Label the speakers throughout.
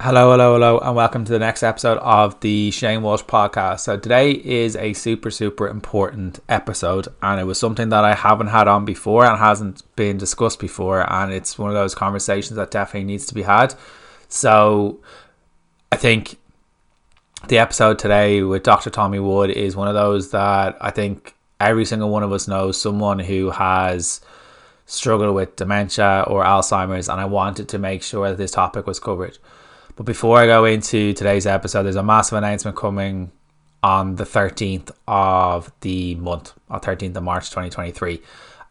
Speaker 1: Hello, hello, hello, and welcome to the next episode of the Shane Walsh podcast. So, today is a super, super important episode, and it was something that I haven't had on before and hasn't been discussed before, and it's one of those conversations that definitely needs to be had. So, I think the episode today with Dr. Tommy Wood is one of those that I think every single one of us knows someone who has struggled with dementia or Alzheimer's, and I wanted to make sure that this topic was covered. But before I go into today's episode, there's a massive announcement coming on the 13th of the month, on 13th of March 2023.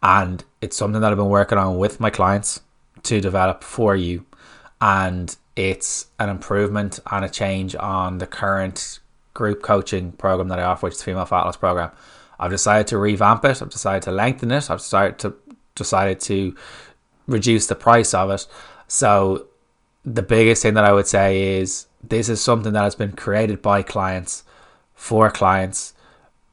Speaker 1: And it's something that I've been working on with my clients to develop for you. And it's an improvement and a change on the current group coaching program that I offer, which is the Female Fat Loss Program. I've decided to revamp it. I've decided to lengthen it. I've decided to decided to reduce the price of it. So the biggest thing that I would say is this is something that has been created by clients for clients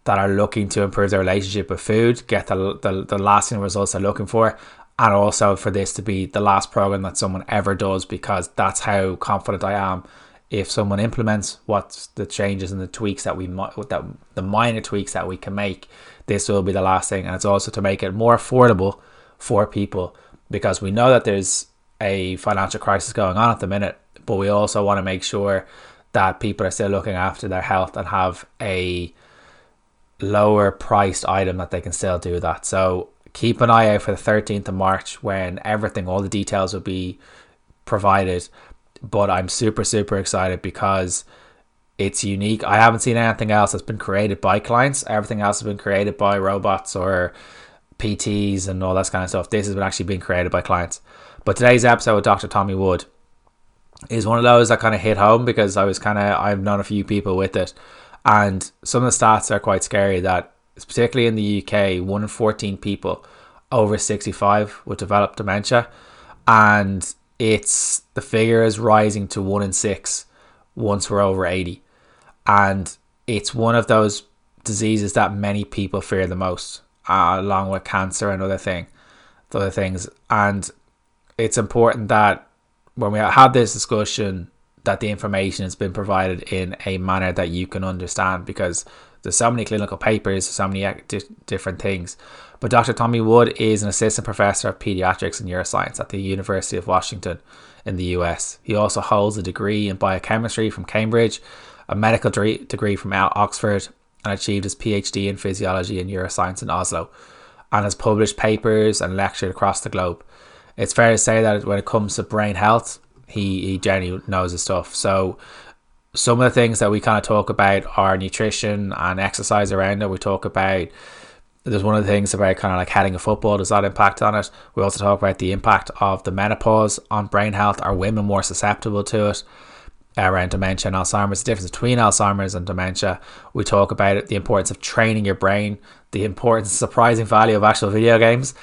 Speaker 1: that are looking to improve their relationship with food, get the, the, the lasting results they're looking for, and also for this to be the last program that someone ever does because that's how confident I am. If someone implements what the changes and the tweaks that we might, that the minor tweaks that we can make, this will be the last thing, and it's also to make it more affordable for people because we know that there's a financial crisis going on at the minute, but we also want to make sure that people are still looking after their health and have a lower priced item that they can still do that. So keep an eye out for the 13th of March when everything, all the details will be provided. But I'm super, super excited because it's unique. I haven't seen anything else that's been created by clients. Everything else has been created by robots or PTs and all that kind of stuff. This has been actually being created by clients. But today's episode with Dr. Tommy Wood is one of those that kind of hit home because I was kind of I've known a few people with it, and some of the stats are quite scary. That particularly in the UK, one in fourteen people over sixty five would develop dementia, and it's the figure is rising to one in six once we're over eighty, and it's one of those diseases that many people fear the most, uh, along with cancer and other thing, other things, and it's important that when we have this discussion that the information has been provided in a manner that you can understand because there's so many clinical papers, so many different things. But Dr. Tommy Wood is an assistant professor of pediatrics and neuroscience at the University of Washington in the US. He also holds a degree in biochemistry from Cambridge, a medical degree from Oxford, and achieved his PhD in physiology and neuroscience in Oslo, and has published papers and lectured across the globe it's fair to say that when it comes to brain health, he, he genuinely knows his stuff. So some of the things that we kind of talk about are nutrition and exercise around it. We talk about there's one of the things about kind of like heading a football does that impact on it. We also talk about the impact of the menopause on brain health. Are women more susceptible to it? Around dementia and Alzheimer's, the difference between Alzheimer's and dementia. We talk about it, the importance of training your brain, the importance, surprising value of actual video games,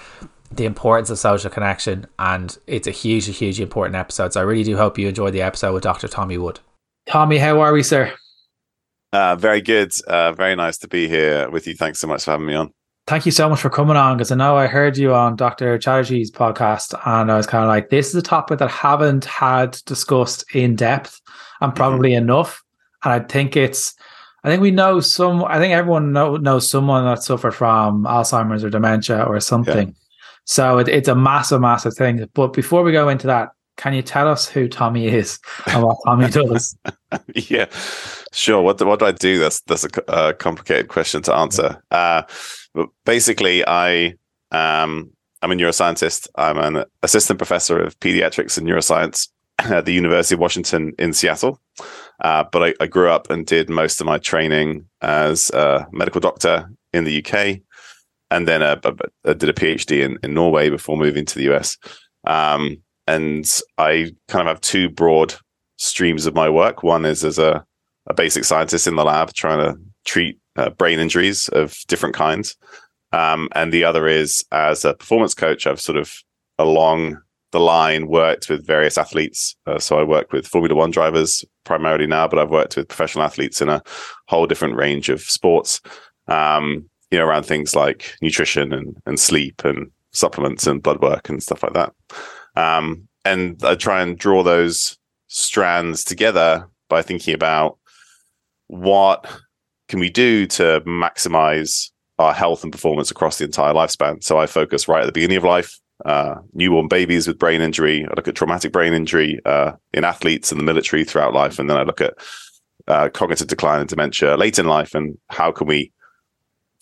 Speaker 1: the importance of social connection, and it's a huge, huge important episode. So I really do hope you enjoyed the episode with Dr. Tommy Wood. Tommy, how are we, sir?
Speaker 2: Uh, very good. Uh, very nice to be here with you. Thanks so much for having me on.
Speaker 1: Thank you so much for coming on because I know I heard you on Dr. Chatterjee's podcast, and I was kind of like, this is a topic that I haven't had discussed in depth and mm-hmm. probably mm-hmm. enough. And I think it's, I think we know some, I think everyone know, knows someone that suffered from Alzheimer's or dementia or something. Yeah. So it, it's a massive, massive thing. But before we go into that, can you tell us who Tommy is and what Tommy does?
Speaker 2: yeah, sure. What do, what do I do? That's that's a, a complicated question to answer. Uh, but basically, I um, I'm a neuroscientist. I'm an assistant professor of pediatrics and neuroscience at the University of Washington in Seattle. Uh, but I, I, grew up and did most of my training as a medical doctor in the UK and then uh, did a PhD in, in Norway before moving to the US. Um, and I kind of have two broad streams of my work. One is as a, a basic scientist in the lab trying to treat uh, brain injuries of different kinds. Um, and the other is as a performance coach, I've sort of along the line worked with various athletes. Uh, so I work with Formula One drivers primarily now, but I've worked with professional athletes in a whole different range of sports. Um, you know, around things like nutrition and, and sleep and supplements and blood work and stuff like that. Um, and I try and draw those strands together by thinking about what can we do to maximize our health and performance across the entire lifespan. So I focus right at the beginning of life, uh, newborn babies with brain injury. I look at traumatic brain injury uh, in athletes and the military throughout life, and then I look at uh, cognitive decline and dementia late in life, and how can we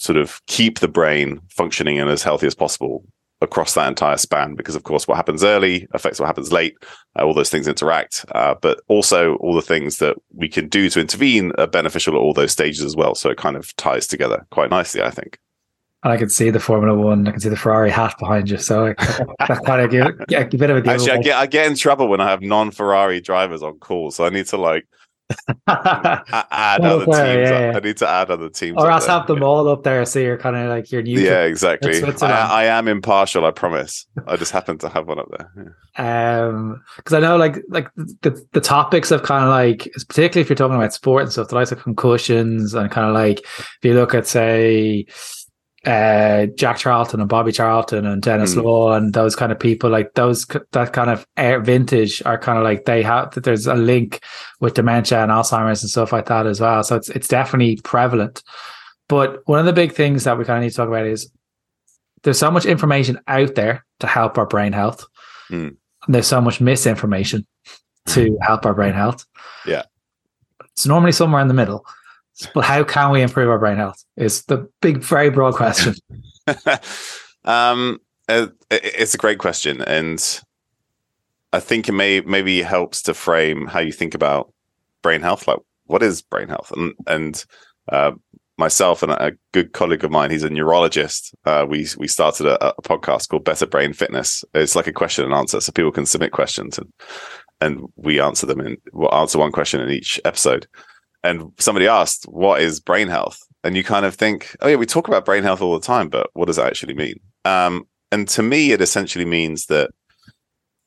Speaker 2: sort of keep the brain functioning and as healthy as possible across that entire span because of course what happens early affects what happens late uh, all those things interact uh, but also all the things that we can do to intervene are beneficial at all those stages as well so it kind of ties together quite nicely i think
Speaker 1: and I can see the Formula One. I can see the Ferrari hat behind you. So that kind of give, yeah, a bit of a
Speaker 2: Actually, I get I get in trouble when I have non-Ferrari drivers on call, so I need to like add other teams. Yeah, yeah. I need to add other teams.
Speaker 1: Or else have them all up there so you're kind of like you're new.
Speaker 2: Yeah, exactly. I, I, am impartial, I promise. I just happen to have one up there.
Speaker 1: Yeah. Um, because I know like like the, the topics of kind of like particularly if you're talking about sport and stuff, the likes of concussions and kind of like if you look at say uh, Jack Charlton and Bobby Charlton and Denis mm. Law and those kind of people, like those that kind of air vintage are kind of like they have that there's a link with dementia and Alzheimer's and stuff like that as well. So it's it's definitely prevalent. But one of the big things that we kind of need to talk about is there's so much information out there to help our brain health. Mm. And there's so much misinformation to help our brain health.
Speaker 2: Yeah.
Speaker 1: It's normally somewhere in the middle. But how can we improve our brain health? Is the big, very broad question.
Speaker 2: um, it's a great question, and I think it may maybe helps to frame how you think about brain health. Like, what is brain health? And and uh, myself and a good colleague of mine, he's a neurologist. Uh, we we started a, a, podcast called Better Brain Fitness. It's like a question and answer, so people can submit questions and and we answer them and we'll answer one question in each episode and somebody asked, "What is brain health?" And you kind of think, "Oh yeah, we talk about brain health all the time, but what does that actually mean?" Um, and to me, it essentially means that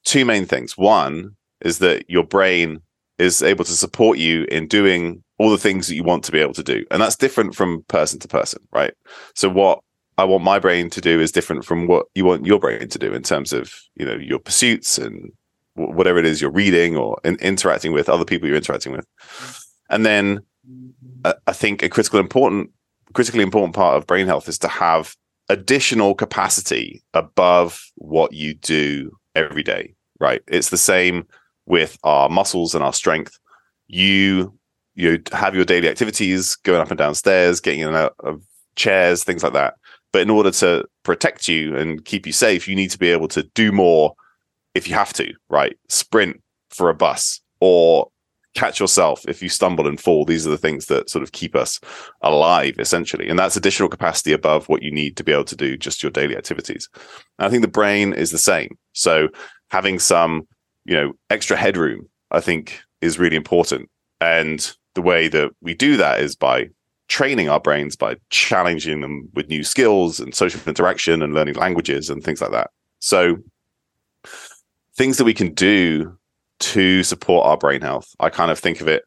Speaker 2: two main things. One is that your brain is able to support you in doing all the things that you want to be able to do, and that's different from person to person, right? So what I want my brain to do is different from what you want your brain to do in terms of you know your pursuits and whatever it is you're reading or in- interacting with other people you're interacting with. And then uh, I think a critical important, critically important part of brain health is to have additional capacity above what you do every day. Right? It's the same with our muscles and our strength. You you have your daily activities, going up and down stairs, getting in and out of chairs, things like that. But in order to protect you and keep you safe, you need to be able to do more if you have to, right? Sprint for a bus or catch yourself if you stumble and fall. These are the things that sort of keep us alive, essentially. And that's additional capacity above what you need to be able to do just your daily activities. And I think the brain is the same. So having some, you know, extra headroom, I think is really important. And the way that we do that is by training our brains, by challenging them with new skills and social interaction and learning languages and things like that. So things that we can do to support our brain health. I kind of think of it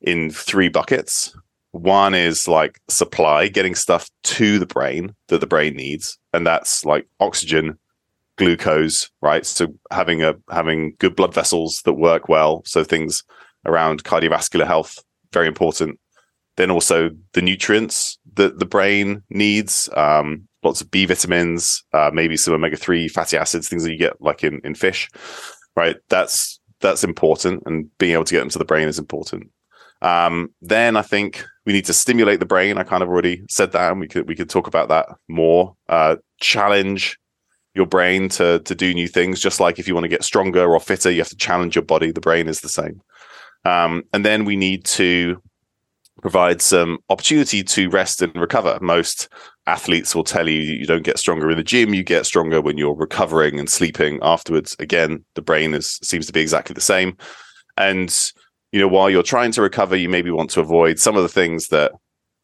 Speaker 2: in three buckets. One is like supply, getting stuff to the brain that the brain needs, and that's like oxygen, glucose, right? So having a having good blood vessels that work well, so things around cardiovascular health very important. Then also the nutrients that the brain needs, um, lots of B vitamins, uh, maybe some omega three fatty acids, things that you get like in in fish, right? That's that's important, and being able to get them to the brain is important. Um, then I think we need to stimulate the brain. I kind of already said that, and we could we could talk about that more. Uh, challenge your brain to to do new things. Just like if you want to get stronger or fitter, you have to challenge your body. The brain is the same. Um, and then we need to provide some opportunity to rest and recover. Most athletes will tell you you don't get stronger in the gym, you get stronger when you're recovering and sleeping afterwards. Again, the brain is seems to be exactly the same. And you know, while you're trying to recover, you maybe want to avoid some of the things that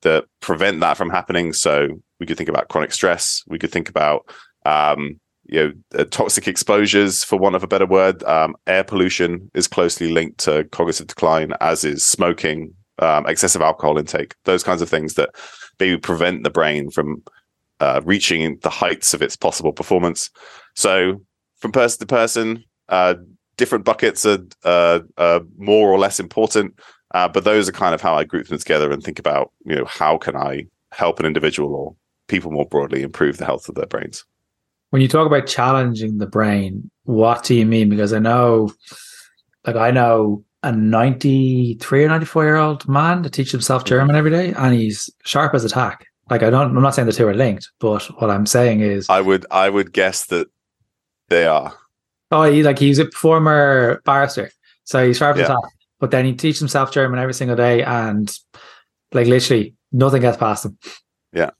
Speaker 2: that prevent that from happening. So we could think about chronic stress. We could think about um, you know uh, toxic exposures, for want of a better word. Um, air pollution is closely linked to cognitive decline, as is smoking, um, excessive alcohol intake, those kinds of things that maybe prevent the brain from uh, reaching the heights of its possible performance. So, from person to person, uh, different buckets are, uh, are more or less important, uh, but those are kind of how I group them together and think about you know how can I help an individual or people more broadly improve the health of their brains.
Speaker 1: When you talk about challenging the brain, what do you mean? Because I know, like I know a 93 or 94 year old man to teach himself German every day and he's sharp as a tack. Like I don't I'm not saying the two are linked, but what I'm saying is
Speaker 2: I would I would guess that they are.
Speaker 1: Oh, he like he's a former barrister. So he's sharp as yeah. a tack. But then he teaches himself German every single day and like literally nothing gets past him.
Speaker 2: Yeah.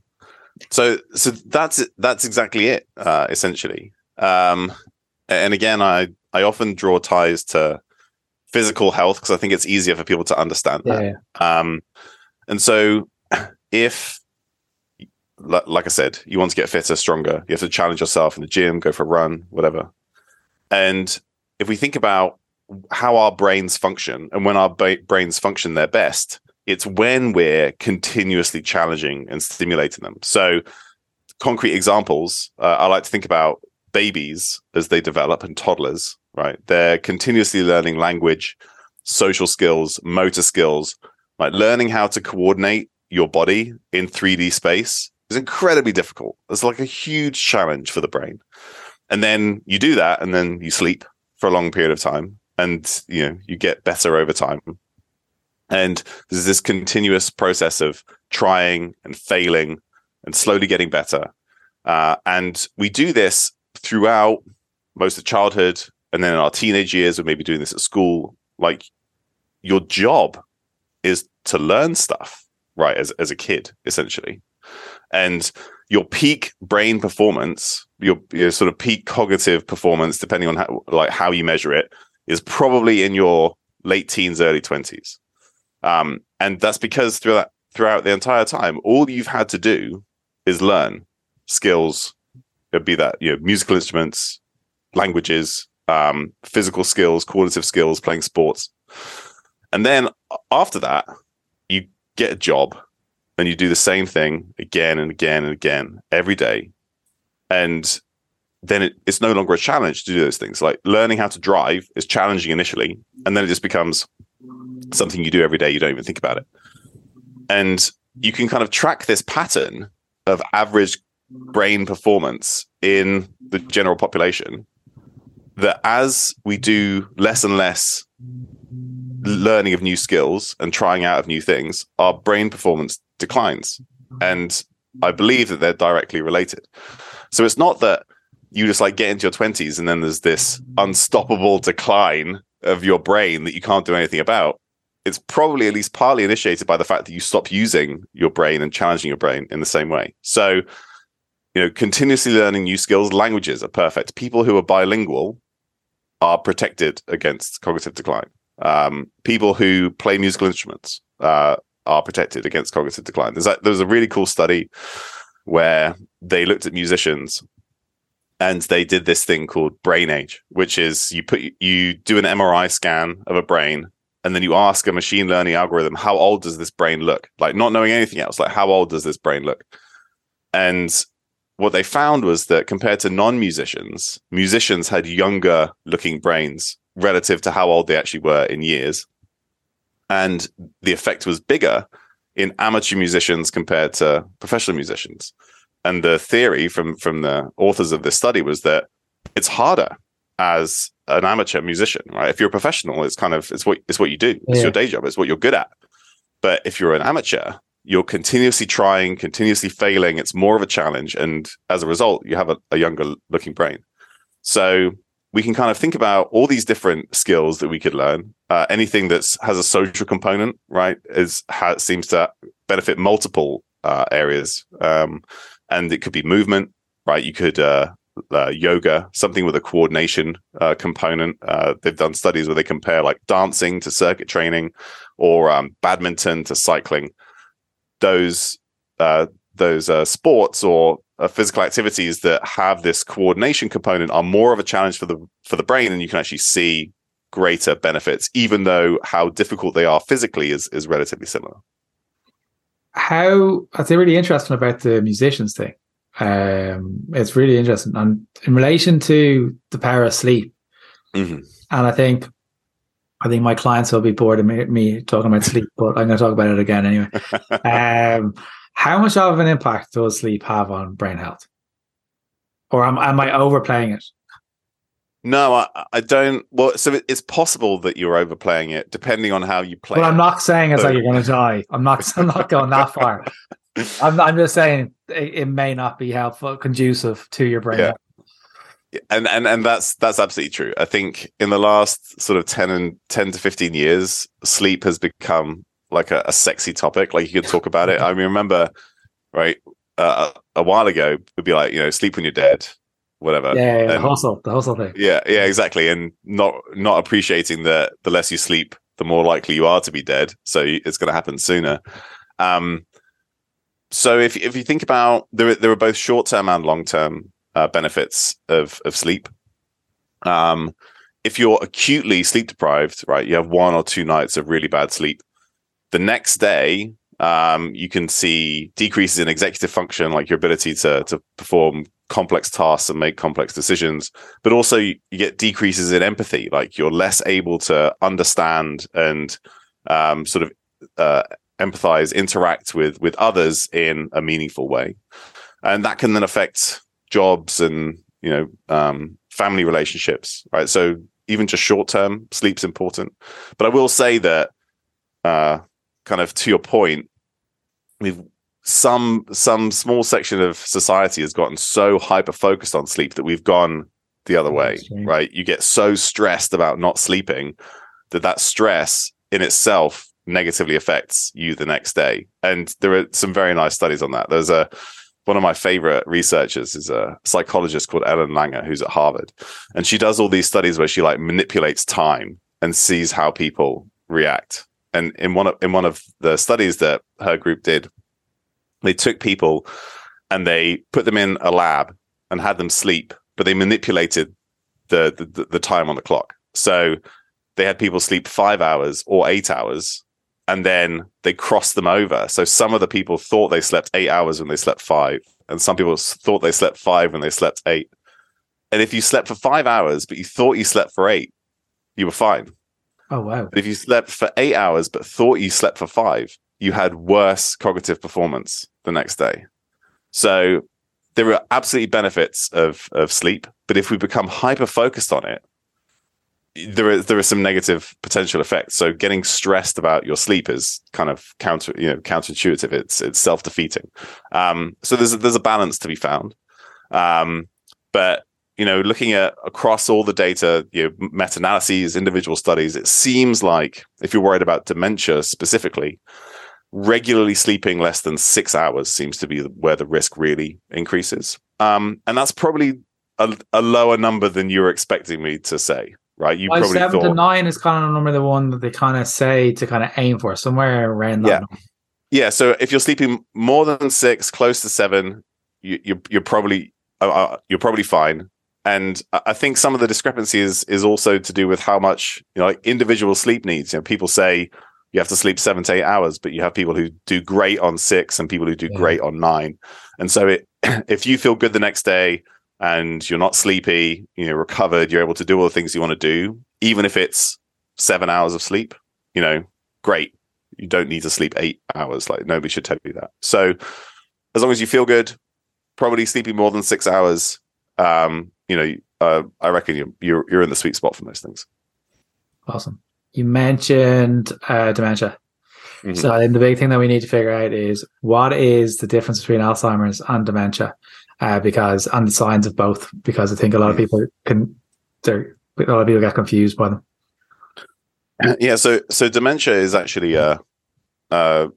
Speaker 2: So so that's that's exactly it, uh, essentially. Um and again I I often draw ties to physical health because I think it's easier for people to understand that. Yeah. Um, and so, if, like I said, you want to get fitter, stronger, you have to challenge yourself in the gym, go for a run, whatever. And if we think about how our brains function and when our ba- brains function their best, it's when we're continuously challenging and stimulating them. So, concrete examples, uh, I like to think about babies as they develop and toddlers right? They're continuously learning language, social skills, motor skills, like learning how to coordinate your body in 3D space is incredibly difficult. It's like a huge challenge for the brain. And then you do that and then you sleep for a long period of time and you know you get better over time. And there's this continuous process of trying and failing and slowly getting better. Uh, and we do this throughout most of childhood and then in our teenage years, we're maybe doing this at school. Like your job is to learn stuff, right? As as a kid, essentially, and your peak brain performance, your, your sort of peak cognitive performance, depending on how like how you measure it, is probably in your late teens, early twenties. Um, and that's because throughout throughout the entire time, all you've had to do is learn skills, it'd be that you know musical instruments, languages, um, physical skills, coordinative skills, playing sports. And then after that, you get a job and you do the same thing again and again and again every day. And then it, it's no longer a challenge to do those things. Like learning how to drive is challenging initially, and then it just becomes something you do every day. You don't even think about it. And you can kind of track this pattern of average brain performance in the general population that as we do less and less learning of new skills and trying out of new things, our brain performance declines. And I believe that they're directly related. So it's not that you just like get into your 20s and then there's this unstoppable decline of your brain that you can't do anything about. It's probably at least partly initiated by the fact that you stop using your brain and challenging your brain in the same way. So, you know, continuously learning new skills, languages are perfect. People who are bilingual are protected against cognitive decline. Um, people who play musical instruments uh, are protected against cognitive decline. There's a, there was a really cool study where they looked at musicians and they did this thing called brain age, which is you put you do an MRI scan of a brain and then you ask a machine learning algorithm how old does this brain look like not knowing anything else like how old does this brain look and what they found was that compared to non-musicians, musicians had younger looking brains relative to how old they actually were in years. And the effect was bigger in amateur musicians compared to professional musicians. And the theory from from the authors of this study was that it's harder as an amateur musician, right? If you're a professional, it's kind of it's what it's what you do. It's yeah. your day job. It's what you're good at. But if you're an amateur, you're continuously trying, continuously failing. It's more of a challenge. And as a result, you have a, a younger looking brain. So we can kind of think about all these different skills that we could learn. Uh, anything that has a social component, right, is has, seems to benefit multiple uh, areas, um, and it could be movement, right? You could uh, uh yoga, something with a coordination uh, component. Uh, they've done studies where they compare like dancing to circuit training, or um, badminton to cycling those uh, those uh, sports or uh, physical activities that have this coordination component are more of a challenge for the for the brain, and you can actually see greater benefits, even though how difficult they are physically is is relatively similar.
Speaker 1: How that's really interesting about the musicians thing. Um, it's really interesting, and in relation to the power of sleep. Mm-hmm. and I think I think my clients will be bored of me, me talking about sleep, but I'm going to talk about it again anyway. um, how much of an impact does sleep have on brain health? Or am, am I overplaying it?
Speaker 2: No, I, I don't. Well, so it's possible that you're overplaying it, depending on how you play.
Speaker 1: Well, I'm not saying it's
Speaker 2: So-
Speaker 1: like you're going to die. I'm not. I'm not going that far. I'm, I'm just saying it, it may not be helpful, conducive to your brain.
Speaker 2: Yeah. And and and that's that's absolutely true. I think in the last sort of ten and ten to fifteen years, sleep has become like a, a sexy topic. Like you could talk about it. I mean, remember, right? Uh, a while ago, it'd be like you know, sleep when you're dead, whatever.
Speaker 1: Yeah, yeah, the hustle, the hustle thing.
Speaker 2: Yeah, yeah, exactly. And not not appreciating that the less you sleep, the more likely you are to be dead. So it's going to happen sooner. Um, so if if you think about there, there are both short term and long term uh, benefits of of sleep. Um, if you're acutely sleep deprived, right, you have one or two nights of really bad sleep. The next day, um, you can see decreases in executive function, like your ability to to perform complex tasks and make complex decisions but also you, get decreases in empathy like you're less able to understand and um, sort of uh, empathize interact with with others in a meaningful way and that can then affect jobs and you know um, family relationships right? So even just short term sleep's important. But i will say that uh, kind of to your point we've some some small section of society has gotten so hyper focused on sleep that we've gone the other way right? You get so stressed about not sleeping that that stress in itself negatively affects you the next day. And there are some very nice studies on that. There's a one of my favorite researchers is a psychologist called Ellen Langer who's at Harvard and she does all these studies where she like manipulates time and sees how people react and in one of in one of the studies that her group did they took people and they put them in a lab and had them sleep, but they manipulated the, the the time on the clock. So they had people sleep five hours or eight hours, and then they crossed them over. So some of the people thought they slept eight hours when they slept five, and some people thought they slept five when they slept eight. And if you slept for five hours, but you thought you slept for eight, you were fine.
Speaker 1: Oh wow.
Speaker 2: But if you slept for eight hours but thought you slept for five, you had worse cognitive performance the next day. So there are absolutely benefits of of sleep, but if we become hyper focused on it, there are there are some negative potential effects. So getting stressed about your sleep is kind of counter you know counterintuitive. It's it's self defeating. Um, so there's a, there's a balance to be found. Um, but you know, looking at across all the data, you know, meta analyses, individual studies, it seems like if you're worried about dementia specifically, regularly sleeping less than six hours seems to be where the risk really increases. Um, and that's probably a, a lower number than you were expecting me to say, right? You
Speaker 1: Why
Speaker 2: probably
Speaker 1: seven
Speaker 2: thought,
Speaker 1: to nine is kind of number the one that they kind of say to kind of aim for somewhere around that.
Speaker 2: Yeah.
Speaker 1: number.
Speaker 2: yeah. So if you're sleeping more than six, close to seven, you, you're you're probably uh, uh, you're probably fine. And I I think some of the discrepancy is is also to do with how much you know, like individual sleep needs. You know, people say you have to sleep seven to eight hours, but you have people who do great on six and people who do
Speaker 1: Yeah.
Speaker 2: great on nine. And so it, if you feel good the next day and you're not sleepy, you know, recovered, you're able to do all the things you want to do, even if it's seven hours of sleep, you know, great. You don't need to sleep eight hours. Like nobody should tell you that. So as long as you feel good, probably sleeping more than six hours, um, you know, uh, I reckon you're, you're you're in the sweet spot for most things.
Speaker 1: Awesome. You mentioned uh, dementia.
Speaker 2: Mhm.
Speaker 1: So I think the big thing that we need to figure out is what is the difference between Alzheimer's and dementia, uh, because and the signs of both. Because I think a lot of
Speaker 2: Mm.
Speaker 1: people can, they're a lot of people get confused by them.
Speaker 2: yeah so so dementia is actually a a,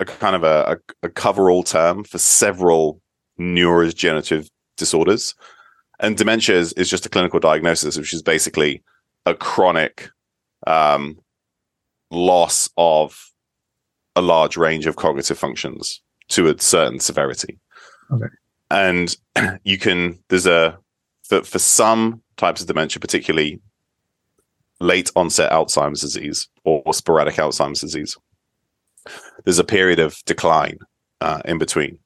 Speaker 2: a kind of a, a, a cover-all term for several neurodegenerative disorders and dementia is, is just a clinical diagnosis which is basically a chronic um, loss of a large range of cognitive functions to a certain severity
Speaker 1: Okay.
Speaker 2: And you can there's a for, for some types of dementia particularly late onset Alzheimer's disease or sporadic Alzheimer's disease. There's a period of decline uh, in between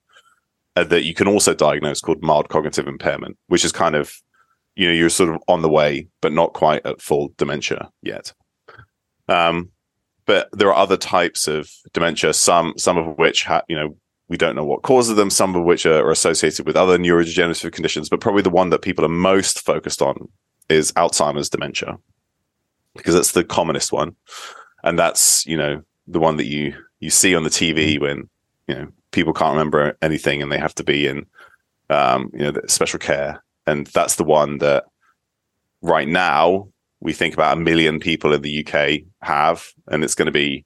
Speaker 2: uh, that you can also diagnose called mild cognitive impairment, which is kind of you know you're sort of on the way, but not quite at full dementia yet. Um, but there are other types of dementia, some some of which ha- you know we don't know what causes them, some of which are, are associated with other neurodegenerative conditions, but probably the one that people are most focused on is Alzheimer's dementia because that's the commonest one, and that's you know the one that you you see on the TV when you know people can't remember anything and they have to be in um, you know special care, and that's the one that right now we think about a million people in the UK have, and it's going to be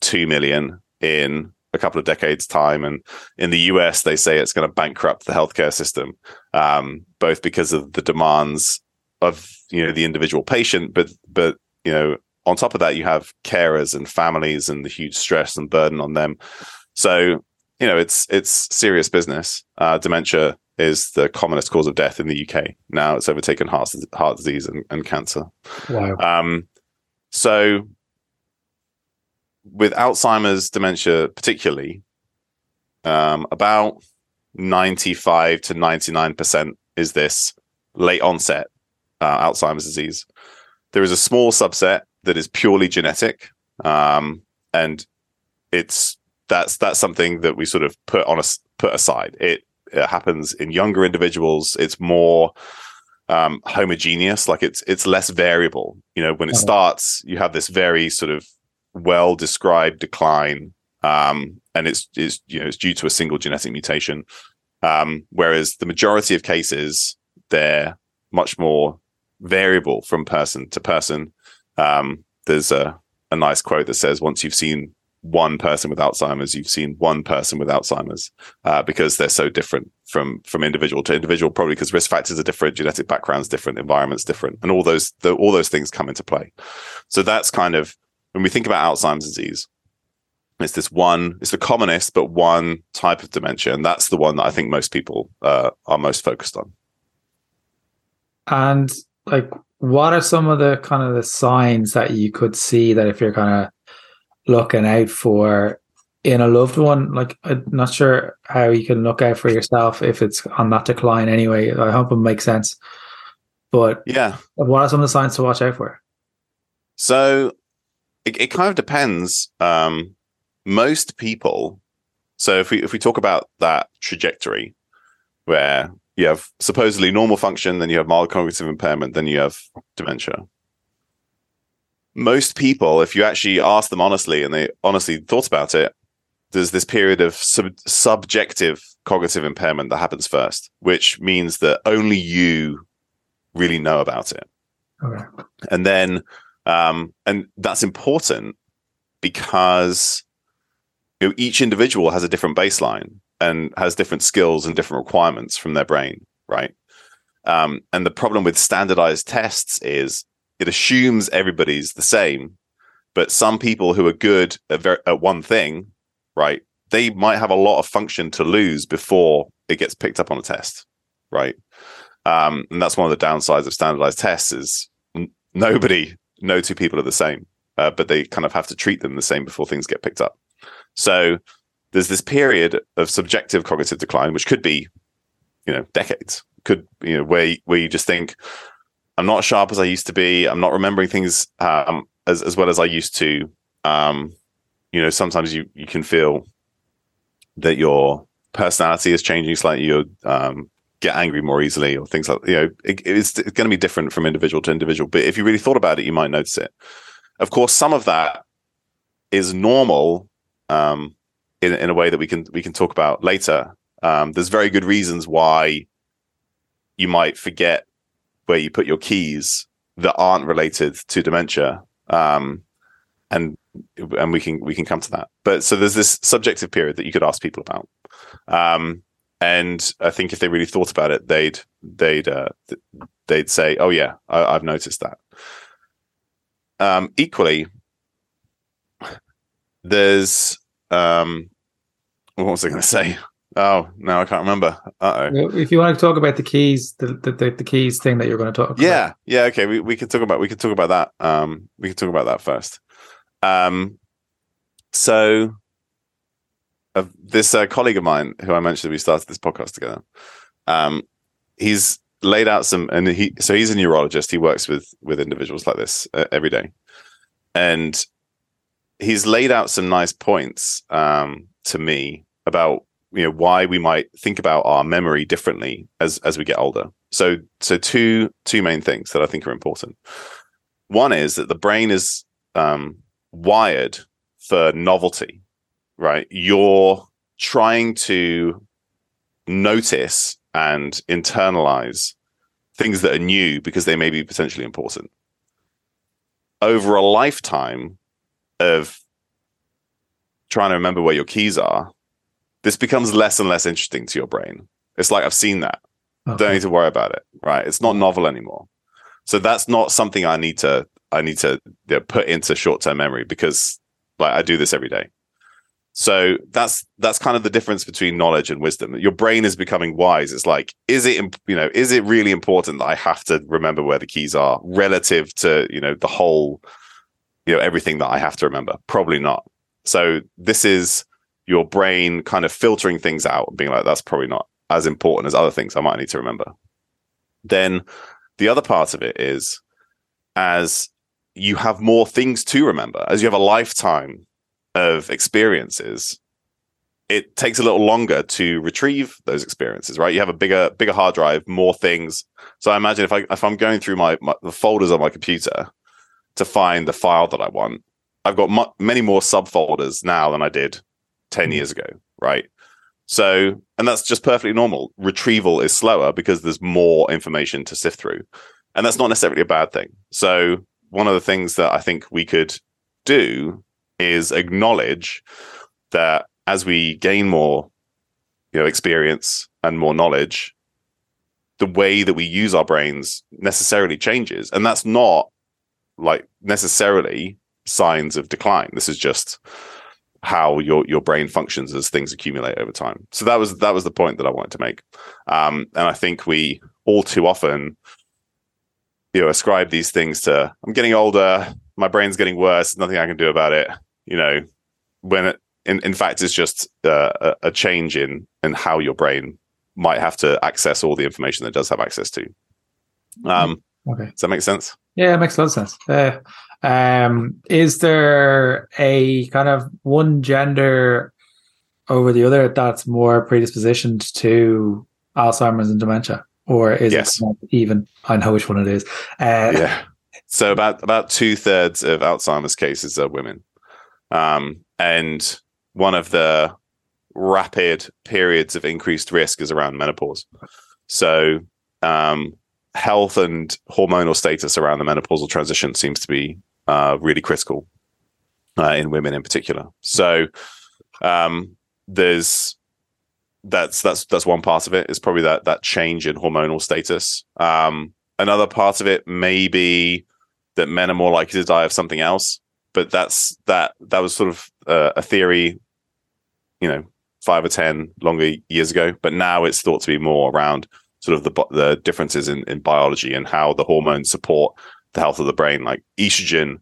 Speaker 2: two million in a couple of decades time and in the us they say it's going to bankrupt the healthcare system um, both because of the demands of you know the individual patient but but you know on top of that you have carers and families and the huge stress and burden on them. So you know it's it's serious business. Uh, dementia is the commonest cause of death in the uk now it's overtaken heart, heart disease and, and cancer.
Speaker 1: Wow.
Speaker 2: um, so with Alzheimer's dementia, particularly, um, about 95 to 99% is this late onset uh, Alzheimer's disease. There is a small subset that is purely genetic. Um, and it's that's that's something that we sort of put on a put aside. It, it happens in younger individuals. It's more um, homogeneous, like it's it's less variable. You know, when it
Speaker 1: Oh.
Speaker 2: starts, you have this very sort of well described decline, um, and it's is you know it's due to a single genetic mutation. Um, whereas the majority of cases, they're much more variable from person to person. Um, there's a a nice quote that says, "Once you've seen one person with Alzheimer's, you've seen one person with Alzheimer's," uh, because they're so different from from individual to individual. Probably because risk factors are different, genetic backgrounds different, environments different, and all those the, all those things come into play. So that's kind of when we think about Alzheimer's disease. It's this one, it's the commonest, but one type of dementia. And that's the one that I think most people uh, are most focused on.
Speaker 1: And like, what are some of the kind of the signs that you could see that if you're kind of looking out for in a loved one? Like, I'm not sure how you can look out for yourself if it's on that decline anyway. I hope it makes sense. But
Speaker 2: Yeah.
Speaker 1: what are some of the signs to watch out for?
Speaker 2: So it, it kind of depends. Um, most people. So if we if we talk about that trajectory, where you have supposedly normal function, then you have mild cognitive impairment, then you have dementia. Most people, if you actually ask them honestly, and they honestly thought about it, there's this period of sub- subjective cognitive impairment that happens first, which means that only you really know about it
Speaker 1: Okay.
Speaker 2: and then um, and that's important because you know, each individual has a different baseline and has different skills and different requirements from their brain right? Um, and the problem with standardized tests is it assumes everybody's the same but some people who are good at, ver- at one thing right they might have a lot of function to lose before it gets picked up on a test right? Um, and that's one of the downsides of standardized tests is n- nobody no two people are the same uh, but they kind of have to treat them the same before things get picked up. So there's this period of subjective cognitive decline which could be you know decades could you know where where you just think i'm not sharp as i used to be. I'm not remembering things um, as, as well as i used to. Um, you know sometimes you you can feel that your personality is changing slightly you um, get angry more easily or things like you know it, it's, it's going to be different from individual to individual but if you really thought about it you might notice it. Of course some of that is normal um, in, in a way that we can we can talk about later. Um, there's very good reasons why you might forget where you put your keys that aren't related to dementia um, and and we can we can come to that. But so there's this subjective period that you could ask people about. Um, and I think if they really thought about it, they'd they'd uh, they'd say, "Oh yeah, I, I've noticed that." Um, equally, there's um, what was I going to say? Oh, no, I can't remember. Uh oh.
Speaker 1: If you want to talk about the keys, the, the, the, the keys thing that you're going to talk about.
Speaker 2: Yeah, yeah. Okay, we we can talk about we can talk about that. Um, we can talk about that first. Um, so this uh, colleague of mine who I mentioned we started this podcast together. Um, he's laid out some, and he so he's a neurologist. He works with with individuals like this uh, every day, and he's laid out some nice points um, to me about you know why we might think about our memory differently as as we get older. So so two two main things that I think are important. One is that the brain is um, wired for novelty, right? You're trying to notice and internalize things that are new because they may be potentially important. Over a lifetime of trying to remember where your keys are, this becomes less and less interesting to your brain. It's like I've seen that. Okay. Don't need to worry about it. Right. It's not novel anymore. So that's not something I need to I need to you know, put into short term memory because like I do this every day. So that's that's kind of the difference between knowledge and wisdom. Your brain is becoming wise. It's like, is it you know, is it really important that I have to remember where the keys are relative to you know the whole, you know, everything that I have to remember? Probably not. So this is your brain kind of filtering things out and being like, that's probably not as important as other things I might need to remember. Then the other part of it is as you have more things to remember, as you have a lifetime of experiences, it takes a little longer to retrieve those experiences, right? You have a bigger, bigger hard drive, more things. So I imagine if I if I'm going through my, my the folders on my computer to find the file that I want, I've got mu- many more subfolders now than I did 10 hmm. years ago, right? So, and that's just perfectly normal. Retrieval is slower because there's more information to sift through. And that's not necessarily a bad thing. So, one of the things that I think we could do is acknowledge that as we gain more you know experience and more knowledge the way that we use our brains necessarily changes. And that's not like necessarily signs of decline. This is just how your your brain functions as things accumulate over time. So that was that was the point that i wanted to make. Um, and i think we all too often you know ascribe these things to i'm getting older my brain's getting worse. Nothing i can do about it. You know when it in, in fact it's just uh, a, a change in in how your brain might have to access all the information that it does have access to. Um okay. does that make sense?
Speaker 1: Yeah it makes a lot of sense. Uh, um is there a kind of one gender over the other that's more predispositioned to alzheimer's and dementia? Or is yes. it even? I know which one it is.
Speaker 2: Uh, yeah so about about two-thirds of alzheimer's cases are women um, and one of the rapid periods of increased risk is around menopause. So, um, health and hormonal status around the menopausal transition seems to be uh, really critical uh, in women in particular. So, um, there's that's that's that's one part of it is probably that that change in hormonal status. Um, another part of it may be that men are more likely to die of something else but that's that that was sort of uh, a theory, you know, five or ten longer years ago. But now it's thought to be more around sort of the the differences in, in biology and how the hormones support the health of the brain. Like estrogen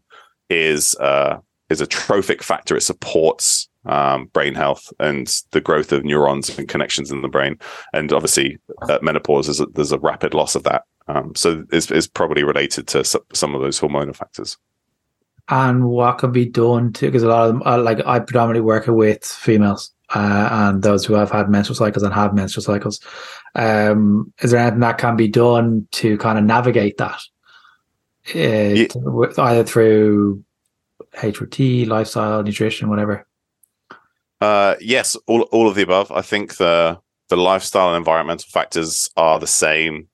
Speaker 2: is uh, is a trophic factor; it supports um, brain health and the growth of neurons and connections in the brain. And obviously, at menopause, there's a, there's a rapid loss of that. Um, so it's, it's probably related to some of those hormonal factors
Speaker 1: and what can be done to because a lot of them uh, like I predominantly work with females uh, and those who have had menstrual cycles and have menstrual cycles. Um, is there anything that can be done to kind of navigate that, uh, yeah. to, either through HRT, lifestyle, nutrition, whatever?
Speaker 2: Uh, yes, all all of the above. I think the the lifestyle and environmental factors are the same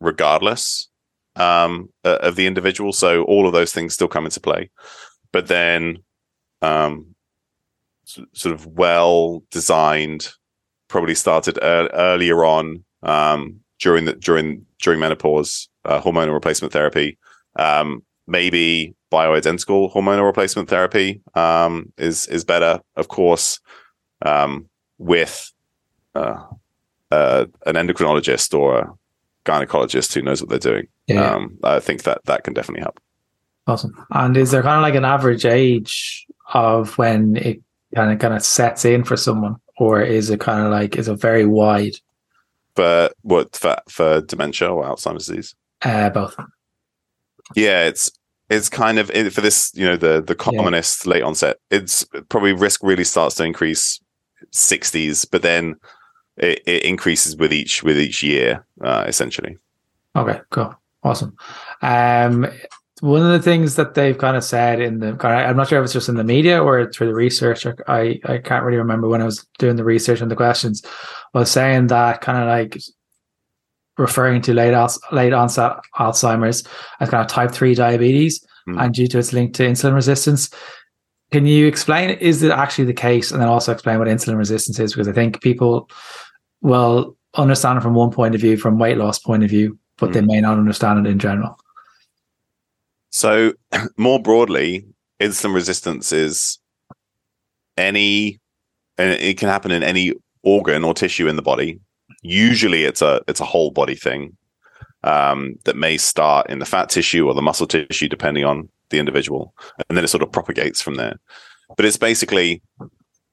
Speaker 2: regardless um, of the individual. So all of those things still come into play, but then um, sort of well designed, probably started er- earlier on um, during the during during menopause, uh, hormonal replacement therapy. Um, maybe bioidentical hormonal replacement therapy um, is is better, of course, um, with uh, uh, an endocrinologist or gynecologist who knows what they're doing. Yeah. Um, I think that that can definitely help.
Speaker 1: Awesome. And is there kind of like an average age of when it kind of kind of sets in for someone, or is it kind of like is it very wide?
Speaker 2: for what for for dementia or Alzheimer's disease?
Speaker 1: Uh, both.
Speaker 2: Yeah, it's it's kind of for this, you know, the the commonest yeah. late onset. It's probably risk really starts to increase 60s, but then it, it increases with each with each year, uh, essentially.
Speaker 1: Okay, cool, awesome. Um, one of the things that they've kind of said in the I'm not sure if it's just in the media or through the research. I I can't really remember when I was doing the research on the questions. Was saying that kind of like referring to late late onset Alzheimer's as kind of type three diabetes, mm. and due to its link to insulin resistance. Can you explain is it actually the case, and then also explain what insulin resistance is? Because I think people will understand it from one point of view, from weight loss point of view, but mm. they may not understand it in general.
Speaker 2: So, more broadly, insulin resistance is any, and it can happen in any organ or tissue in the body. Usually, it's a it's a whole body thing um, that may start in the fat tissue or the muscle tissue, depending on the individual, and then it sort of propagates from there. But it's basically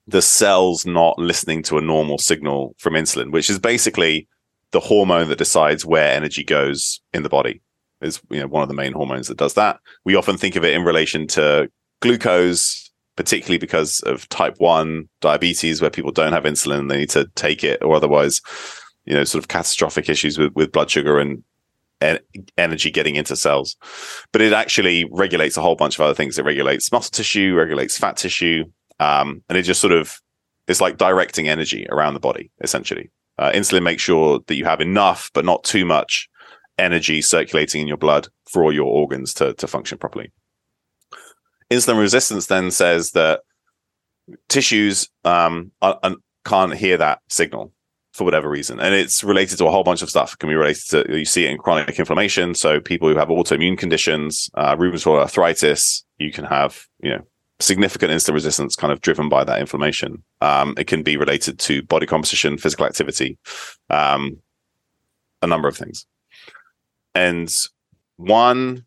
Speaker 2: the cells not listening to a normal signal from insulin, which is basically the hormone that decides where energy goes in the body is you know one of the main hormones that does that. We often think of it in relation to glucose, particularly because of type one diabetes, where people don't have insulin and they need to take it, or otherwise, you know, sort of catastrophic issues with, with blood sugar and energy getting into cells. But it actually regulates a whole bunch of other things. It regulates muscle tissue, regulates fat tissue, um, and it just sort of it's like directing energy around the body essentially. Uh, insulin makes sure that you have enough, but not too much energy circulating in your blood for all your organs to, to function properly. Insulin resistance then says that tissues um, are, are, can't hear that signal for whatever reason. And it's related to a whole bunch of stuff. It can be related to, you see it in chronic inflammation. So people who have autoimmune conditions, uh, rheumatoid arthritis, you can have, you know, significant insulin resistance kind of driven by that inflammation. Um, it can be related to body composition, physical activity, um, a number of things. And one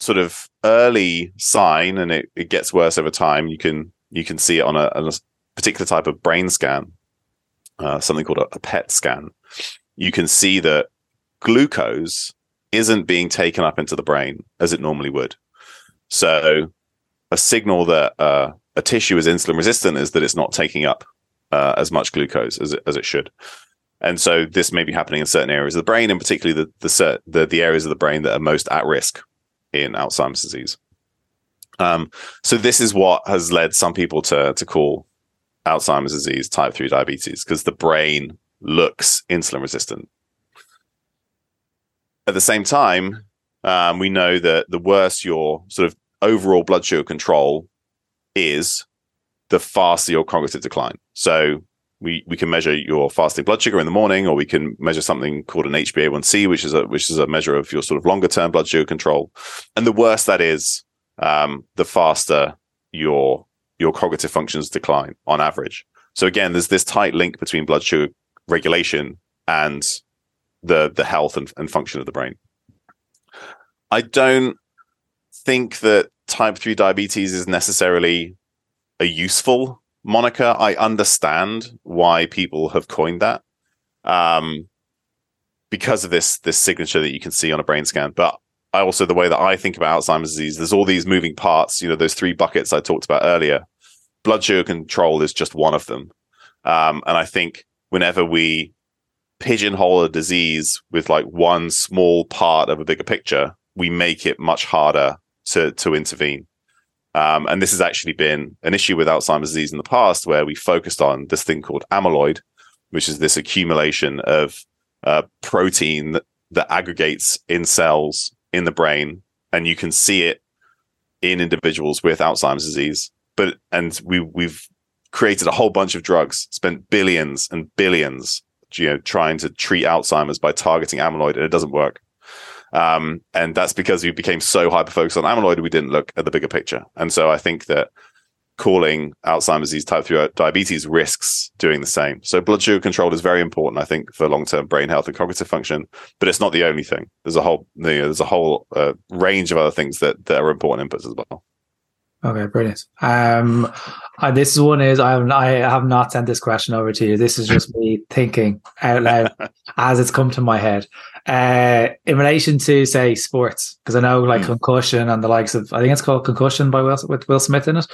Speaker 2: sort of early sign, and it, it gets worse over time, you can you can see it on a, a particular type of brain scan, uh, something called a, a PET scan. You can see that glucose isn't being taken up into the brain as it normally would. So, a signal that uh, a tissue is insulin resistant is that it's not taking up uh, as much glucose as it, as it should. And so this may be happening in certain areas of the brain, and particularly the the the, the areas of the brain that are most at risk in Alzheimer's disease. Um, so this is what has led some people to to call Alzheimer's disease type three diabetes because the brain looks insulin resistant. At the same time, um, we know that the worse your sort of overall blood sugar control is, the faster your cognitive decline. So we we can measure your fasting blood sugar in the morning, or we can measure something called an HbA1c, which is a which is a measure of your sort of longer term blood sugar control. And the worse that is, um, the faster your your cognitive functions decline on average. So again, there's this tight link between blood sugar regulation and the the health and, and function of the brain. I don't think that type 3 diabetes is necessarily a useful moniker. I understand why people have coined that um, because of this this signature that you can see on a brain scan. But I also the way that I think about Alzheimer's disease, there's all these moving parts. You know, those three buckets I talked about earlier. Blood sugar control is just one of them, um, and I think whenever we pigeonhole a disease with like one small part of a bigger picture, we make it much harder to to intervene. Um, and this has actually been an issue with Alzheimer's disease in the past, where we focused on this thing called amyloid, which is this accumulation of uh, protein that, that aggregates in cells in the brain, and you can see it in individuals with Alzheimer's disease. But and we we've created a whole bunch of drugs, spent billions and billions, you know, trying to treat Alzheimer's by targeting amyloid, and it doesn't work. Um, and that's because we became so hyper focused on amyloid, we didn't look at the bigger picture. And so I think that calling Alzheimer's disease type 3 diabetes risks doing the same. So blood sugar control is very important, I think, for long-term brain health and cognitive function, but it's not the only thing. There's a whole, you know, there's a whole uh, range of other things that, that are important inputs as well.
Speaker 1: Okay, brilliant. Um, uh, this one is I have I have not sent this question over to you. This is just me thinking out loud as it's come to my head. Uh, in relation to say sports, because I know like
Speaker 2: Mm.
Speaker 1: concussion and the likes of I think it's called concussion by Will with Will Smith in it,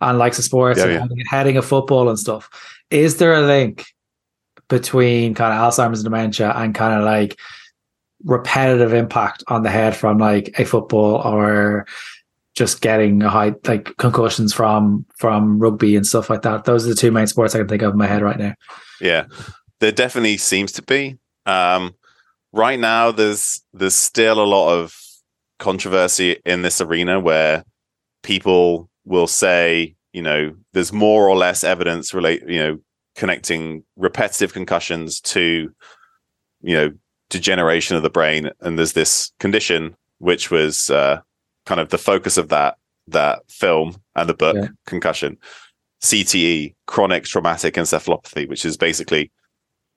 Speaker 1: and likes of sports
Speaker 2: Yeah,
Speaker 1: and
Speaker 2: yeah.
Speaker 1: heading- heading of football and stuff. Is there a link between kind of Alzheimer's and dementia and kind of like repetitive impact on the head from like a football or just getting a high like concussions from from rugby and stuff like that. Those are the two main sports I can think of in my head right now.
Speaker 2: Yeah, there definitely seems to be. Um, right now, there's there's still a lot of controversy in this arena where people will say, you know, there's more or less evidence relate, you know, connecting repetitive concussions to, you know, degeneration of the brain, and there's this condition which was uh, kind of the focus of that that film and the book,
Speaker 1: Yeah.
Speaker 2: concussion. CTE, chronic traumatic encephalopathy, which is basically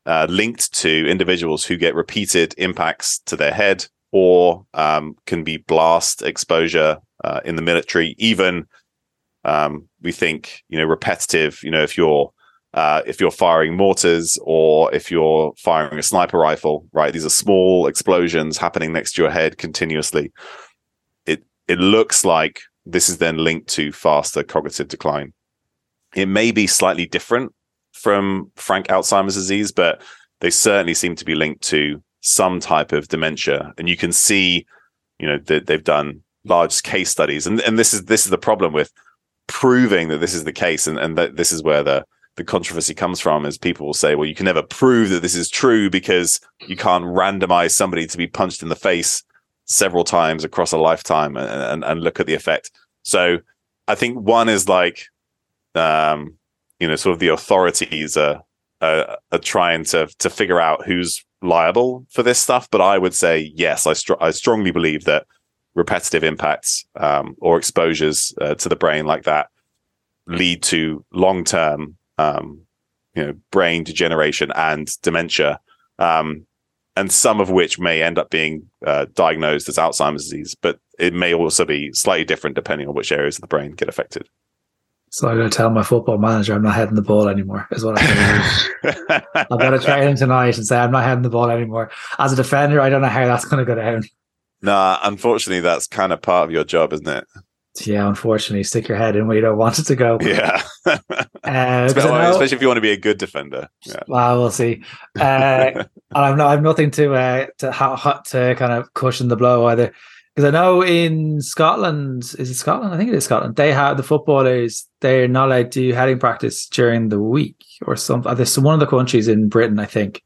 Speaker 2: uh, linked to individuals who get repeated impacts to their head or um, can be blast exposure uh, in the military. Even um, we think, you know, repetitive. You know, if you're uh, if you're firing mortars or if you're firing a sniper rifle, right? These are small explosions happening next to your head continuously. It it looks like this is then linked to faster cognitive decline. It may be slightly different from frank Alzheimer's disease, but they certainly seem to be linked to some type of dementia. And you can see, you know, that they've done large case studies, and and this is this is the problem with proving that this is the case, and and that this is where the the controversy comes from is people will say, well, you can never prove that this is true because you can't randomize somebody to be punched in the face several times across a lifetime and, and, and look at the effect. So I think one is like, um, you know, sort of the authorities are, are, are trying to to figure out who's liable for this stuff. But I would say yes, I str- I strongly believe that repetitive impacts um, or exposures uh, to the brain like that lead to long term, um, you know, brain degeneration and dementia. Um, and some of which may end up being uh, diagnosed as Alzheimer's disease, but it may also be slightly different depending on which areas of the brain get affected.
Speaker 1: So I'm going to tell my football manager I'm not heading the ball anymore. Is what I'm going to do. I've got to train him tonight and say I'm not heading the ball anymore. As a defender, I don't know how that's going to go down.
Speaker 2: nah, unfortunately, that's kind of part of your job, isn't it?
Speaker 1: Yeah, unfortunately, stick your head in where you don't want it to go.
Speaker 2: Yeah,
Speaker 1: Uh,
Speaker 2: especially,
Speaker 1: know-
Speaker 2: especially if you want to be a good defender. Yeah.
Speaker 1: Well, we'll see. Uh, and I've, no, I've nothing to uh, to ha- to kind of cushion the blow either, because I know in Scotland, is it Scotland? I think it is Scotland. They have the footballers. They're not allowed to do heading practice during the week or something. There's one of the countries in Britain, I think.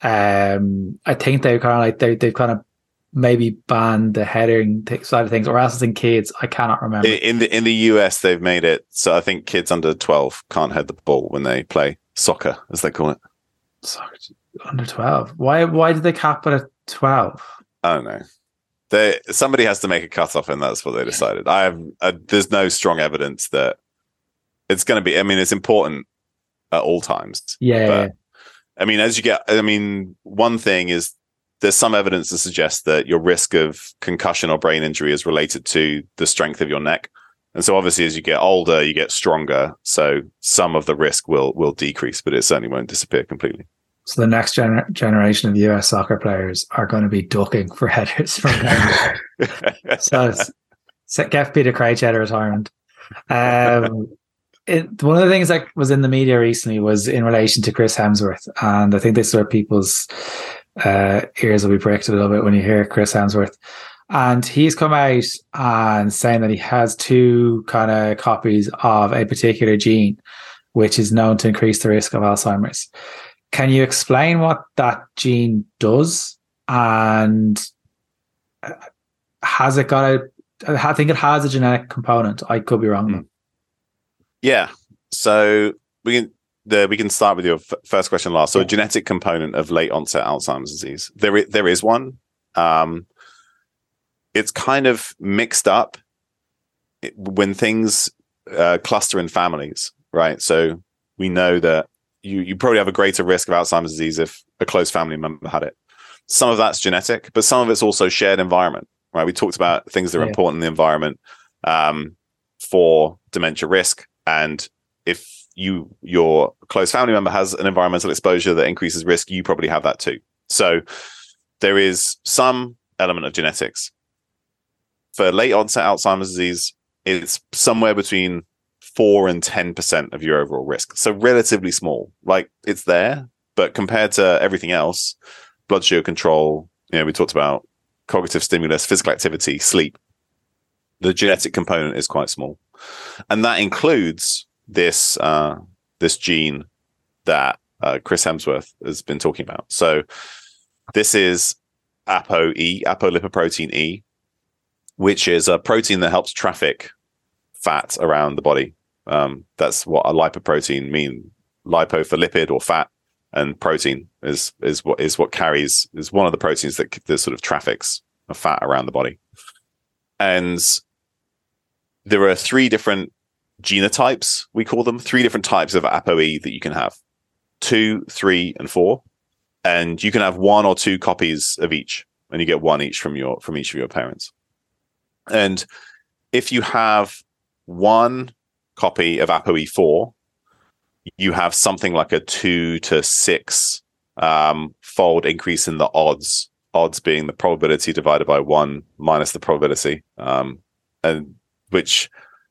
Speaker 1: Um, I think they're kind of like they they've kind of maybe banned the heading side of things, or else it's in kids. I cannot remember.
Speaker 2: In the in the US, they've made it so I think kids under twelve can't head the ball when they play soccer, as they call it.
Speaker 1: Sorry, under twelve. Why why did they cap it at twelve?
Speaker 2: I don't know. They somebody has to make a cutoff, and that's what they decided. I have uh, there's no strong evidence that it's going to be. I mean, it's important at all times.
Speaker 1: Yeah,
Speaker 2: But- I mean, as you get, I mean, one thing is there's some evidence to suggest that your risk of concussion or brain injury is related to the strength of your neck. And so obviously as you get older, you get stronger. So some of the risk will will decrease, but it certainly won't disappear completely.
Speaker 1: So the next gener- generation of US soccer players are going to be ducking for headers from so so get Peter Crouch out of retirement. Um, it, one of the things that was in the media recently was in relation to Chris Hemsworth, and I think this is where people's uh, ears will be pricked a little bit when you hear Chris Hemsworth. And he's come out and saying that he has two kind of copies of a particular gene, which is known to increase the risk of Alzheimer's. Can you explain what that gene does? And uh, has it got a? I think it has a genetic component. I could be wrong.
Speaker 2: Hmm. Yeah. So we can the we can start with your f- first question last. So
Speaker 1: Yeah.
Speaker 2: a genetic component of late onset Alzheimer's disease. There i- there is one. Um, it's kind of mixed up when things uh, cluster in families, right? So we know that you you probably have a greater risk of Alzheimer's disease if a close family member had it. Some of that's genetic, but some of it's also shared environment, right? We talked about things that are
Speaker 1: Yeah.
Speaker 2: important in the environment. Um, for dementia risk. And if you your close family member has an environmental exposure that increases risk, you probably have that too. So there is some element of genetics. For late onset Alzheimer's disease, it's somewhere between four and ten percent of your overall risk. So relatively small. Like it's there, but compared to everything else, blood sugar control, you know, we talked about cognitive stimulus, physical activity, sleep. The genetic component is quite small. And that includes this uh, this gene that uh, Chris Hemsworth has been talking about. So this is ApoE, apolipoprotein E, which is a protein that helps traffic fat around the body. Um, that's what a lipoprotein mean. Lipo for lipid or fat, and protein is is what is what carries is one of the proteins that, that sort of traffics a fat around the body. And there are three different genotypes, we call them, three different types of ApoE that you can have two, three, and four. And you can have one or two copies of each, and you get one each from your from each of your parents. And if you have one copy of ApoE4, you have something like a two to six um, fold increase in the odds. Odds being the probability divided by one minus the probability, um, and which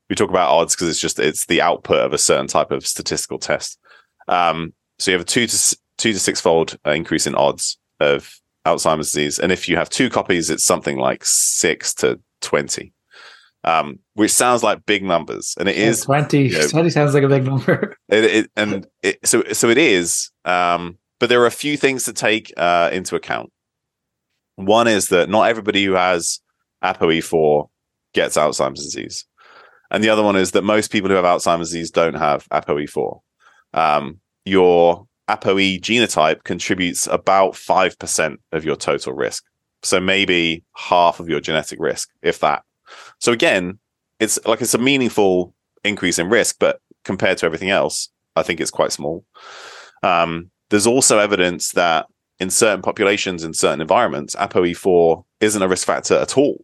Speaker 2: we talk about odds because it's just it's the output of a certain type of statistical test. Um, so you have a two to two to six fold increase in odds of Alzheimer's disease, and if you have two copies, it's something like six to twenty, um, which sounds like big numbers, and it is
Speaker 1: 20, you know, 20 sounds like a big number.
Speaker 2: It, it, and it, so so it is, um, but there are a few things to take uh, into account. One is that not everybody who has ApoE4 gets Alzheimer's disease. And the other one is that most people who have Alzheimer's disease don't have ApoE4. Um, your ApoE genotype contributes about 5% of your total risk. So maybe half of your genetic risk, if that. So again, it's like it's a meaningful increase in risk, but compared to everything else, I think it's quite small. Um, there's also evidence that in certain populations, in certain environments, ApoE4 isn't a risk factor at all.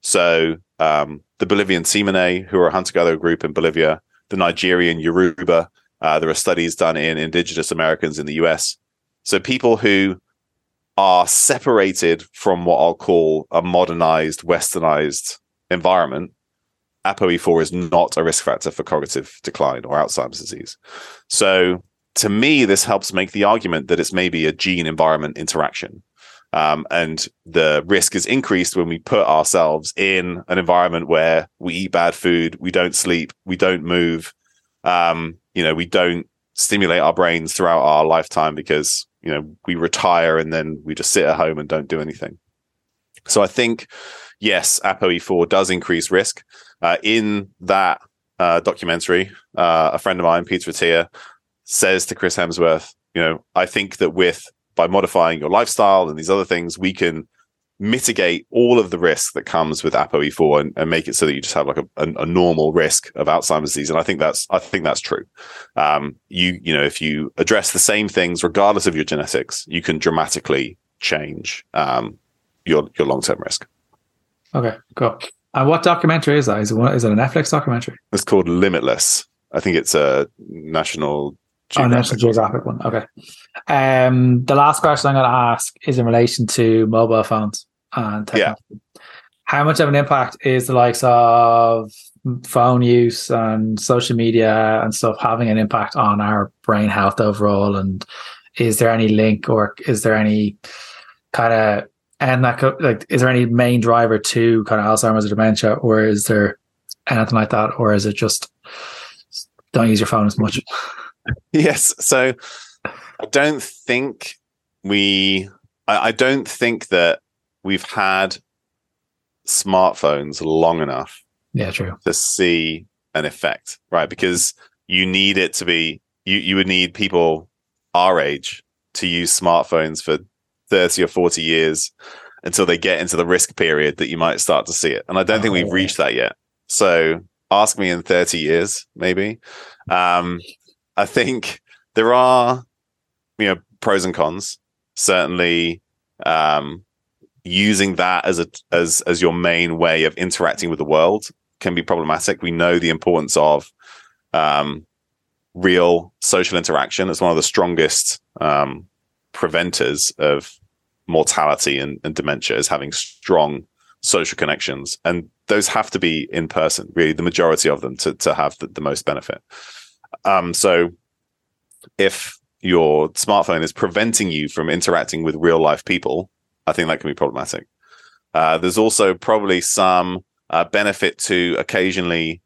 Speaker 2: So um, the Bolivian Tsimane, who are a hunter-gatherer group in Bolivia, the Nigerian Yoruba. Uh, there are studies done in indigenous Americans in the US. So people who are separated from what I'll call a modernized, westernized environment, ApoE4 is not a risk factor for cognitive decline or Alzheimer's disease. So to me, this helps make the argument that it's maybe a gene environment interaction. Um, and the risk is increased when we put ourselves in an environment where we eat bad food, we don't sleep, we don't move, um, you know, we don't stimulate our brains throughout our lifetime because, you know, we retire and then we just sit at home and don't do anything. So I think, yes, ApoE4 does increase risk. Uh, in that uh, documentary, uh, a friend of mine, Peter Attia, says to Chris Hemsworth, you know, I think that with by modifying your lifestyle and these other things, we can mitigate all of the risk that comes with ApoE4 and, and make it so that you just have like a, a, a, normal risk of Alzheimer's disease. And I think that's I think that's true. Um, you you know if you address the same things regardless of your genetics, you can dramatically change um, your your long term risk.
Speaker 1: Okay, cool. And what documentary is that? Is it, is it a Netflix documentary?
Speaker 2: It's called Limitless. I think it's a national
Speaker 1: Geographic. Oh, National Geographic one. Okay. Um, the last question I'm going to ask is in relation to mobile phones and technology. Yeah. How much of an impact is the likes of phone use and social media and stuff having an impact on our brain health overall? And is there any link or is there any kind of and that like is there any main driver to kind of Alzheimer's or dementia, or is there anything like that, or is it just don't use your phone as much?
Speaker 2: yes. So I don't think we, I, I don't think that we've had smartphones long enough.
Speaker 1: Yeah, true.
Speaker 2: To see an effect, right? Because you need it to be, you, you would need people our age to use smartphones for 30 or 40 years until they get into the risk period that you might start to see it. And I don't oh, think we've oh. reached that yet. So ask me in 30 years, maybe. Um, I think there are, you know, pros and cons. Certainly, um, using that as a as as your main way of interacting with the world can be problematic. We know the importance of um, real social interaction as one of the strongest um, preventers of mortality and, and dementia is having strong social connections. And those have to be in person, really, the majority of them to, to have the, the most benefit. Um, so if your smartphone is preventing you from interacting with real life people, I think that can be problematic. Uh, there's also probably some uh, benefit to occasionally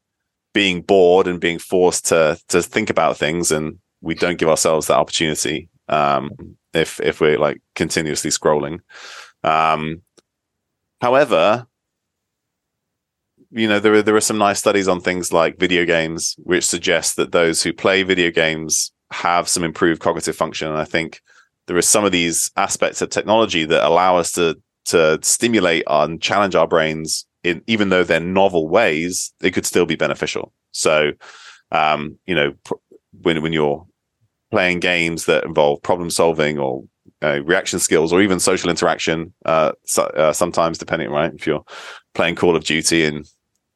Speaker 2: being bored and being forced to to think about things, and we don't give ourselves that opportunity um, if if we're like continuously scrolling. Um, however, you know there are there are some nice studies on things like video games, which suggest that those who play video games have some improved cognitive function. And I think there are some of these aspects of technology that allow us to to stimulate and challenge our brains in even though they're novel ways, it could still be beneficial. So, um, you know, when when you're playing games that involve problem solving or uh, reaction skills or even social interaction, uh, so, uh, sometimes depending, right? If you're playing Call of Duty and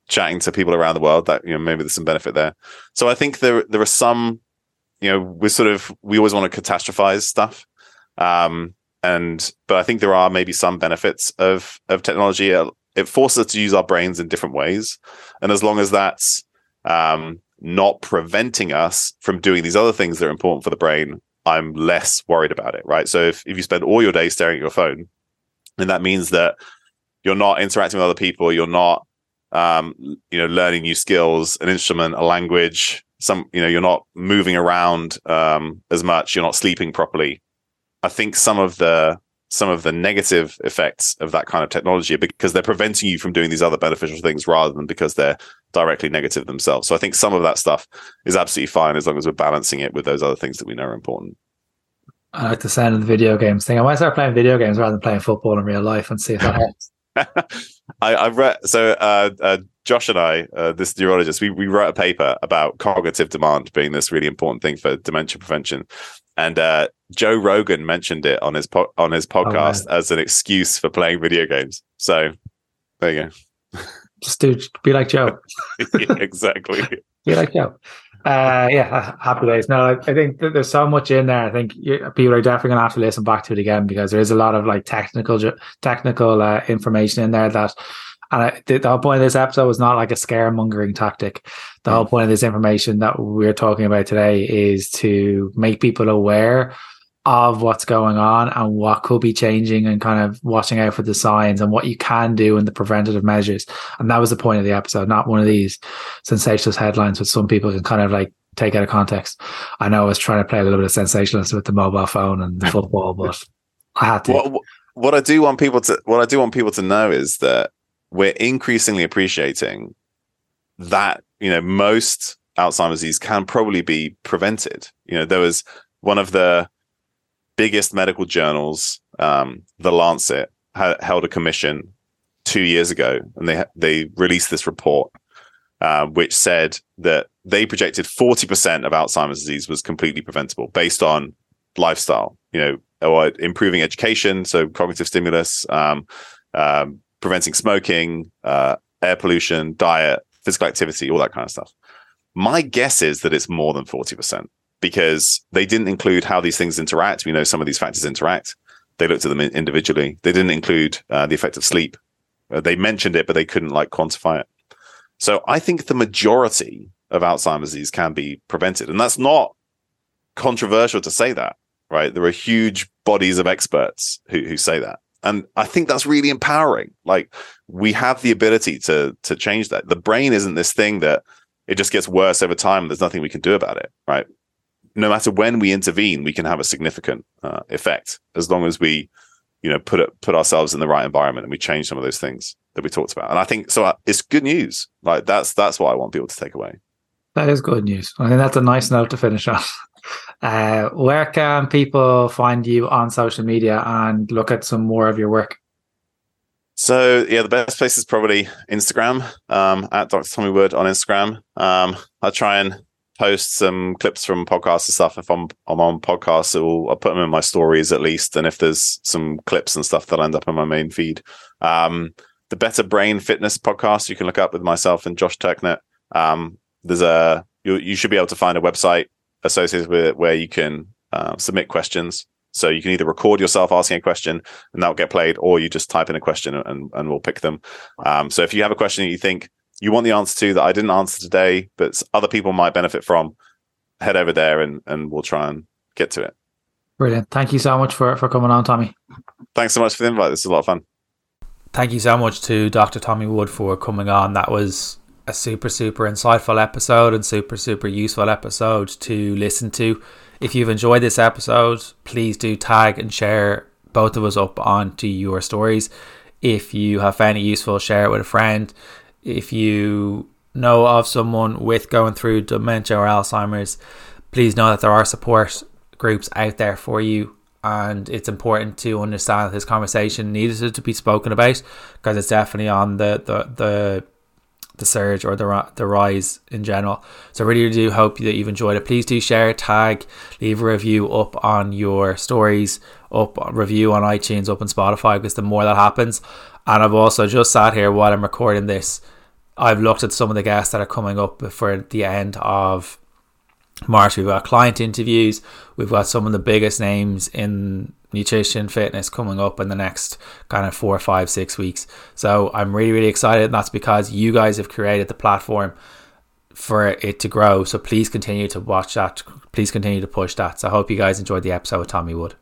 Speaker 2: chatting to people around the world, that you know maybe there's some benefit there. So I think there there are some, you know, we're sort of we always want to catastrophize stuff. Um, and but I think there are maybe some benefits of of technology. It forces us to use our brains in different ways, and as long as that's um, not preventing us from doing these other things that are important for the brain, I'm less worried about it. Right. So if if you spend all your day staring at your phone, and that means that you're not interacting with other people, you're not um, you know learning new skills, an instrument, a language, some you know you're not moving around um, as much, you're not sleeping properly I think some of the some of the negative effects of that kind of technology because they're preventing you from doing these other beneficial things rather than because they're directly negative themselves. So I think some of that stuff is absolutely fine as long as we're balancing it with those other things that we know are important.
Speaker 1: I like the sound of the video games thing. I might start playing video games rather than playing football in real life and see if that helps.
Speaker 2: I, I've read so uh, uh, Josh and I, uh, this neurologist, we, we wrote a paper about cognitive demand being this really important thing for dementia prevention, and uh, Joe Rogan mentioned it on his po- on his oh, podcast oh, as an excuse for playing video games. So there you
Speaker 1: go. Just do be like Joe.
Speaker 2: yeah, exactly.
Speaker 1: be like Joe. Uh, yeah, happy days. No, I, I think there's so much in there. I think people are definitely gonna have to listen back to it again because there is a lot of like technical technical uh, information in there that and I, the, the, whole point of this episode was not like a scaremongering tactic. The whole mm. point of this information that we're talking about today is to make people aware of what's going on and what could be changing and kind of watching out for the signs and what you can do in the preventative measures. And that was the point of the episode, not one of these sensationalist headlines which some people can kind of like take out of context. I know I was trying to play a little bit of sensationalist with the mobile phone and the football, but I had to.
Speaker 2: What, what I do want people to what I do want people to know is that we're increasingly appreciating that you know most Alzheimer's disease can probably be prevented. You know, there was one of the biggest medical journals, um, The Lancet, ha- held a commission two years ago, and they they released this report, uh, which said that they projected forty percent of Alzheimer's disease was completely preventable based on lifestyle. You know, or improving education, so cognitive stimulus, um, um, preventing smoking, uh, air pollution, diet, physical activity, all that kind of stuff. My guess is that it's more than 40% because they didn't include how these things interact. We know some of these factors interact. They looked at them individually. They didn't include uh, the effect of sleep. Uh, they mentioned it, but they couldn't like quantify it. So I think the majority of Alzheimer's disease can be prevented. And that's not controversial to say that, right? There are huge bodies of experts who, who say that and i think that's really empowering. Like we have the ability to to change that. The brain isn't this thing that it just gets worse over time there's nothing we can do about it right? No matter when we intervene we can have a significant uh, effect as long as we you know put it put ourselves in the right environment and we change some of those things that we talked about. And i think so uh, it's good news. Like that's that's what i want people to take away.
Speaker 1: That is good news. I think that's a nice note to finish on uh, where can people find you on social media and look at some more of your work?
Speaker 2: So yeah, the best place is probably Instagram um, at Dr. Tommy Wood on Instagram. Um, I try and post some clips from podcasts and stuff. If I'm I'm on podcasts, will, I'll put them in my stories at least. And if there's some clips and stuff that end up in my main feed, um, the Better Brain Fitness podcast you can look up with myself and Josh Turknett. Um, there's a you, you should be able to find a website associated with it where you can uh, submit questions. So you can either record yourself asking a question and that'll get played, or you just type in a question and, and we'll pick them. Um, so if you have a question that you think you want the answer to that I didn't answer today, but other people might benefit from, head over there and, and we'll try and get to it.
Speaker 3: Brilliant. Thank you so much for, for coming on, Tommy.
Speaker 2: Thanks so much for the invite. This is a lot of fun.
Speaker 1: Thank you so much to Dr. Tommy Wood for coming on. That was a super, super insightful episode and super, super useful episode to listen to. If you've enjoyed this episode, please do tag and share both of us up onto your stories. If you have found it useful, share it with a friend. If you know of someone with going through dementia or Alzheimer's, please know that there are support groups out there for you and it's important to understand that this conversation needed to be spoken about because it's definitely on the the the, the surge or the the rise in general. So really do hope that you've enjoyed it. Please do share, tag, leave a review up on your stories, up uh, review on iTunes, up on Spotify because the more that happens. And I've also just sat here while I'm recording this. I've looked at some of the guests that are coming up for the end of March. We've got client interviews. We've got some of the biggest names in nutrition fitness coming up in the next kind of four, five, six weeks. So I'm really, really excited. And that's because you guys have created the platform for it to grow. So please continue to watch that. Please continue to push that. So I hope you guys enjoyed the episode with Tommy Wood.